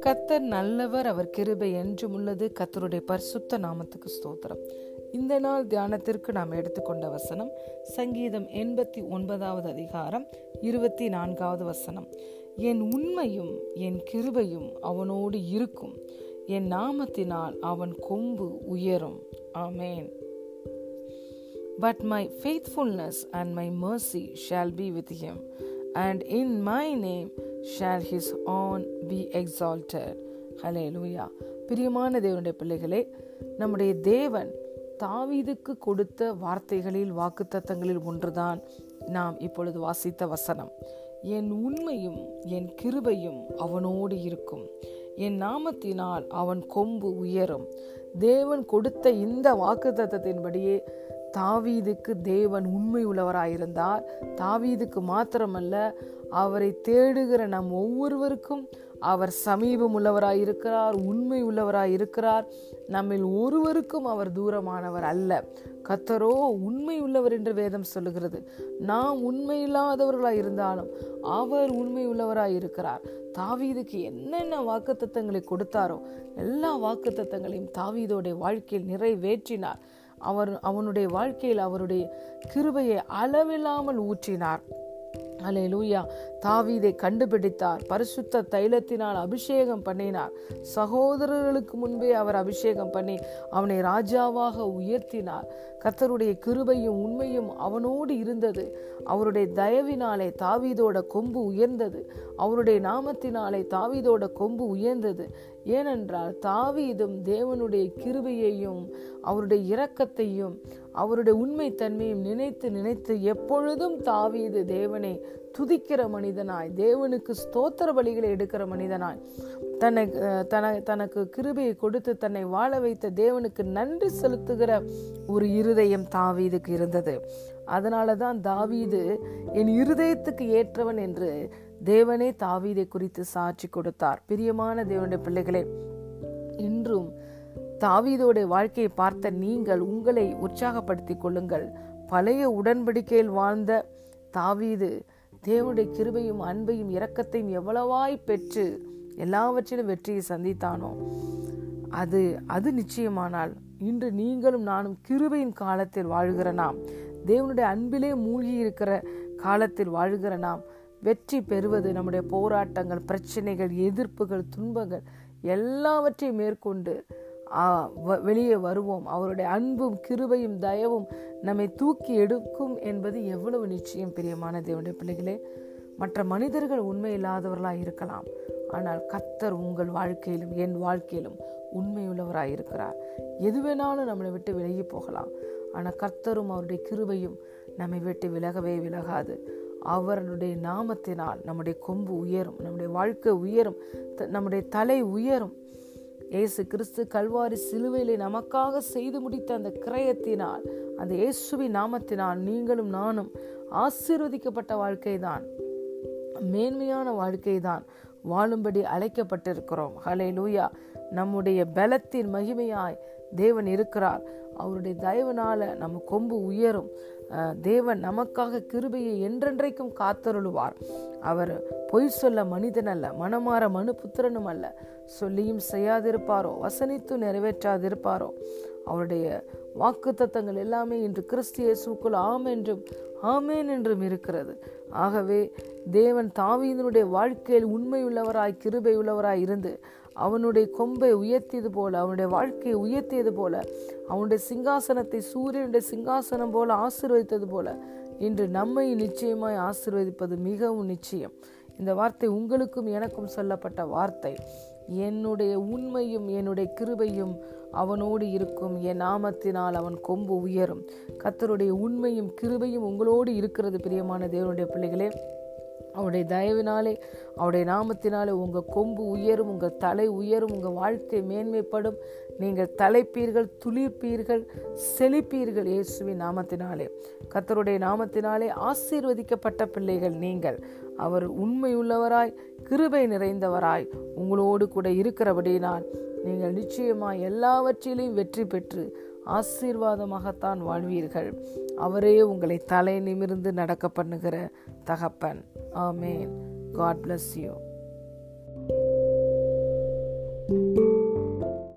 கத்தர் நல்லவர் அவர் கிருபை என்றும் உள்ளது. கத்தருடைய பரிசுத்த நாமத்துக்கு ஸ்தோத்திரம். இந்த நாள் தியானத்திற்கு நாம் எடுத்துக்கொண்ட வசனம் சங்கீதம் எண்பத்தி ஒன்பதாவது அதிகாரம் இருபத்தி நான்காவது வசனம். என் உண்மையும் என் கிருபையும் அவனோடு இருக்கும். என் நாமத்தினால் அவன் கொம்பு உயரும். ஆமேன். But my faithfulness and my mercy shall be with him, and in my name shall his own be exalted. ஹலேலூயா பிரியமான தேவனுடைய பிள்ளைகளே நம்முடைய தேவன் தாவீதுக்கு கொடுத்த வார்த்தைகளில் வாக்குத்தத்தங்களில் ஒன்றுதான் நாம் இப்பொழுது வாசித்த வசனம். என் உண்மையும் என் கிருபையும் அவனோடு இருக்கும். என் நாமத்தினால் அவன் கொம்பு உயரும். தேவன் கொடுத்த இந்த வாக்குத்தத்தத்தின்படியே தாவீதுக்கு தேவன் உண்மை உள்ளவராயிருந்தார் தாவீதுக்கு மாத்திரமல்ல அவரை தேடுகிற நம் ஒவ்வொருவருக்கும் அவர் சமீபம் உள்ளவராயிருக்கிறார் உண்மை உள்ளவராயிருக்கிறார் நம்மில் ஒருவருக்கும் அவர் தூரமானவர் அல்ல. கத்தரோ உண்மை உள்ளவர் என்று வேதம் சொல்லுகிறது. நாம் உண்மை இருந்தாலும் அவர் உண்மை உள்ளவராய் இருக்கிறார் தாவீதுக்கு என்னென்ன வாக்குத்தத்தங்களை கொடுத்தாரோ எல்லா வாக்குத்தத்தங்களையும் தாவீதோடைய வாழ்க்கையில் நிறைவேற்றினார். அவர் அவனுடைய வாழ்க்கையில் அவருடைய கிருபையை அளவில்லாமல் ஊற்றினார். அலே லூயா தாவீதை கண்டுபிடித்தார். பரிசுத்த தைலத்தினால் அபிஷேகம் பண்ணினார். சகோதரர்களுக்கு முன்பே அவர் அபிஷேகம் பண்ணி அவனை ராஜாவாக உயர்த்தினார். கத்தருடைய கிருபையும் உண்மையும் அவனோடு இருந்தது. அவருடைய தயவினாலே தாவீதோட கொம்பு உயர்ந்தது. அவருடைய நாமத்தினாலே தாவீதோட கொம்பு உயர்ந்தது. ஏனென்றால் தாவீதும் தேவனுடைய கிருபையையும் அவருடைய இரக்கத்தையும் அவருடைய உண்மை தன்மையும் நினைத்து நினைத்து எப்பொழுதும் தாவீது தேவனை துதிக்கிற மனிதனாய் தேவனுக்கு ஸ்தோத்திர பலிகளை எடுக்கிற மனிதனாய். தன்னை தன தனக்கு கிருபையை கொடுத்து தன்னை வாழ வைத்த தேவனுக்கு நன்றி செலுத்துகிற ஒரு இருதயம் தாவீதுக்கு இருந்தது. அதனால தான் தாவீது என் இருதயத்துக்கு ஏற்றவன் என்று தேவனே தாவீதை குறித்து சாட்சி கொடுத்தார். பிரியமான தேவனுடைய பிள்ளைகளே தாவீதோடைய வாழ்க்கையை பார்த்த நீங்கள் உங்களை உற்சாகப்படுத்திக் கொள்ளுங்கள். பழைய உடன்படிக்கையில் வாழ்ந்த தாவீது தேவனுடைய கிருபையும் அன்பையும் இரக்கத்தையும் எவ்வளவாய் பெற்று எல்லாவற்றிலும் வெற்றியை சந்தித்தானோ? அது அது நிச்சயமானால் இன்று நீங்களும் நானும் கிருபையின் காலத்தில் வாழ்கிற நாம் தேவனுடைய அன்பிலே மூழ்கி இருக்கிற காலத்தில் வாழ்கிற நாம் வெற்றி பெறுவது நம்முடைய போராட்டங்கள் பிரச்சனைகள் எதிர்ப்புகள் துன்பங்கள் எல்லாவற்றையும் மேற்கொண்டு வெளியே வருவோம். அவருடைய அன்பும் கிருபையும் தயவும் நம்மை தூக்கி எடுக்கும் என்பது எவ்வளவு நிச்சயம் பிரியமான தேவனுடைய பிள்ளைகளே. மற்ற மனிதர்கள் உண்மை இல்லாதவர்களாக இருக்கலாம். ஆனால் கத்தர் உங்கள் வாழ்க்கையிலும் என் வாழ்க்கையிலும் உண்மையுள்ளவராக இருக்கிறார் எது வேணாலும் நம்மளை விட்டு விலகி போகலாம். ஆனால் கர்த்தரும் அவருடைய கிருபையும் நம்மை விட்டு விலகவே விலகாது. அவருடைய நாமத்தினால் நம்முடைய கொம்பு உயரும் நம்முடைய வாழ்க்கை உயரும் நம்முடைய தலை உயரும். இயேசு கிறிஸ்து கல்வாரி சிலுவையிலே நமக்காக செய்து முடித்த அந்த கிரயத்தினால் அந்த இயேசுவி நாமத்தினால் நீங்களும் நானும் ஆசீர்வதிக்கப்பட்ட வாழ்க்கை தான் மேன்மையான வாழ்க்கை தான் வாழும்படி அழைக்கப்பட்டிருக்கிறோம். ஹலே லூயா நம்முடைய பலத்தின் மகிமையாய் தேவன் இருக்கிறார். அவருடைய தயவுனால நம்ம கொம்பு உயரும். தேவன் நமக்காக கிருபையை என்றென்றைக்கும் காத்தருளுவார். அவர் பொய் சொல்ல மனிதன் அல்ல மனமாற மனு புத்திரனும் அல்ல. சொல்லியும் செய்யாதிருப்பாரோ வசனித்து நிறைவேற்றாதிருப்பாரோ. அவருடைய வாக்கு தத்தங்கள் எல்லாமே இன்று கிறிஸ்தியேசுக்குள் ஆம் என்றும் ஆமேன் என்றும் இருக்கிறது. ஆகவே தேவன் தாவீதனுடைய வாழ்க்கையில் உண்மையுள்ளவராய் கிருபை உள்ளவராய் இருந்து அவனுடைய கொம்பை உயர்த்தியது போல அவனுடைய வாழ்க்கையை உயர்த்தியது போல அவனுடைய சிங்காசனத்தை சூரியனுடைய சிங்காசனம் போல ஆசிர்வதித்தது போல இன்று நம்மை நிச்சயமாய் ஆசிர்வதிப்பது மிகவும் நிச்சயம். இந்த வார்த்தை உங்களுக்கும் எனக்கும் சொல்லப்பட்ட வார்த்தை. என்னுடைய உண்மையும் என்னுடைய கிருபையும் அவனோடு இருக்கும். என் நாமத்தினால் அவன் கொம்பு உயரும். கத்தருடைய உண்மையும் கிருபையும் உங்களோடு இருக்கிறது பிரியமான தேவனுடைய பிள்ளைகளே. அவருடைய தயவினாலே அவருடைய நாமத்தினாலே உங்கள் கொம்பு உயரும் உங்கள் தலை உயரும் உங்கள் வாழ்க்கை மேன்மைப்படும். நீங்கள் தலைப்பீர்கள் துளிர்ப்பீர்கள் செழிப்பீர்கள் இயேசுவின் நாமத்தினாலே. கத்தருடைய நாமத்தினாலே ஆசீர்வதிக்கப்பட்ட பிள்ளைகள் நீங்கள். அவர் உண்மையுள்ளவராய் கிருபை நிறைந்தவராய் உங்களோடு கூட இருக்கிறபடியினால் நீங்கள் நிச்சயமாக எல்லாவற்றிலையும் வெற்றி பெற்று ஆசீர்வாதமாகத்தான் வாழ்வீர்கள். அவரே உங்களை தலை நிமிர்ந்து நடக்க பண்ணுகிற தகப்பன். ஆமேன். God bless you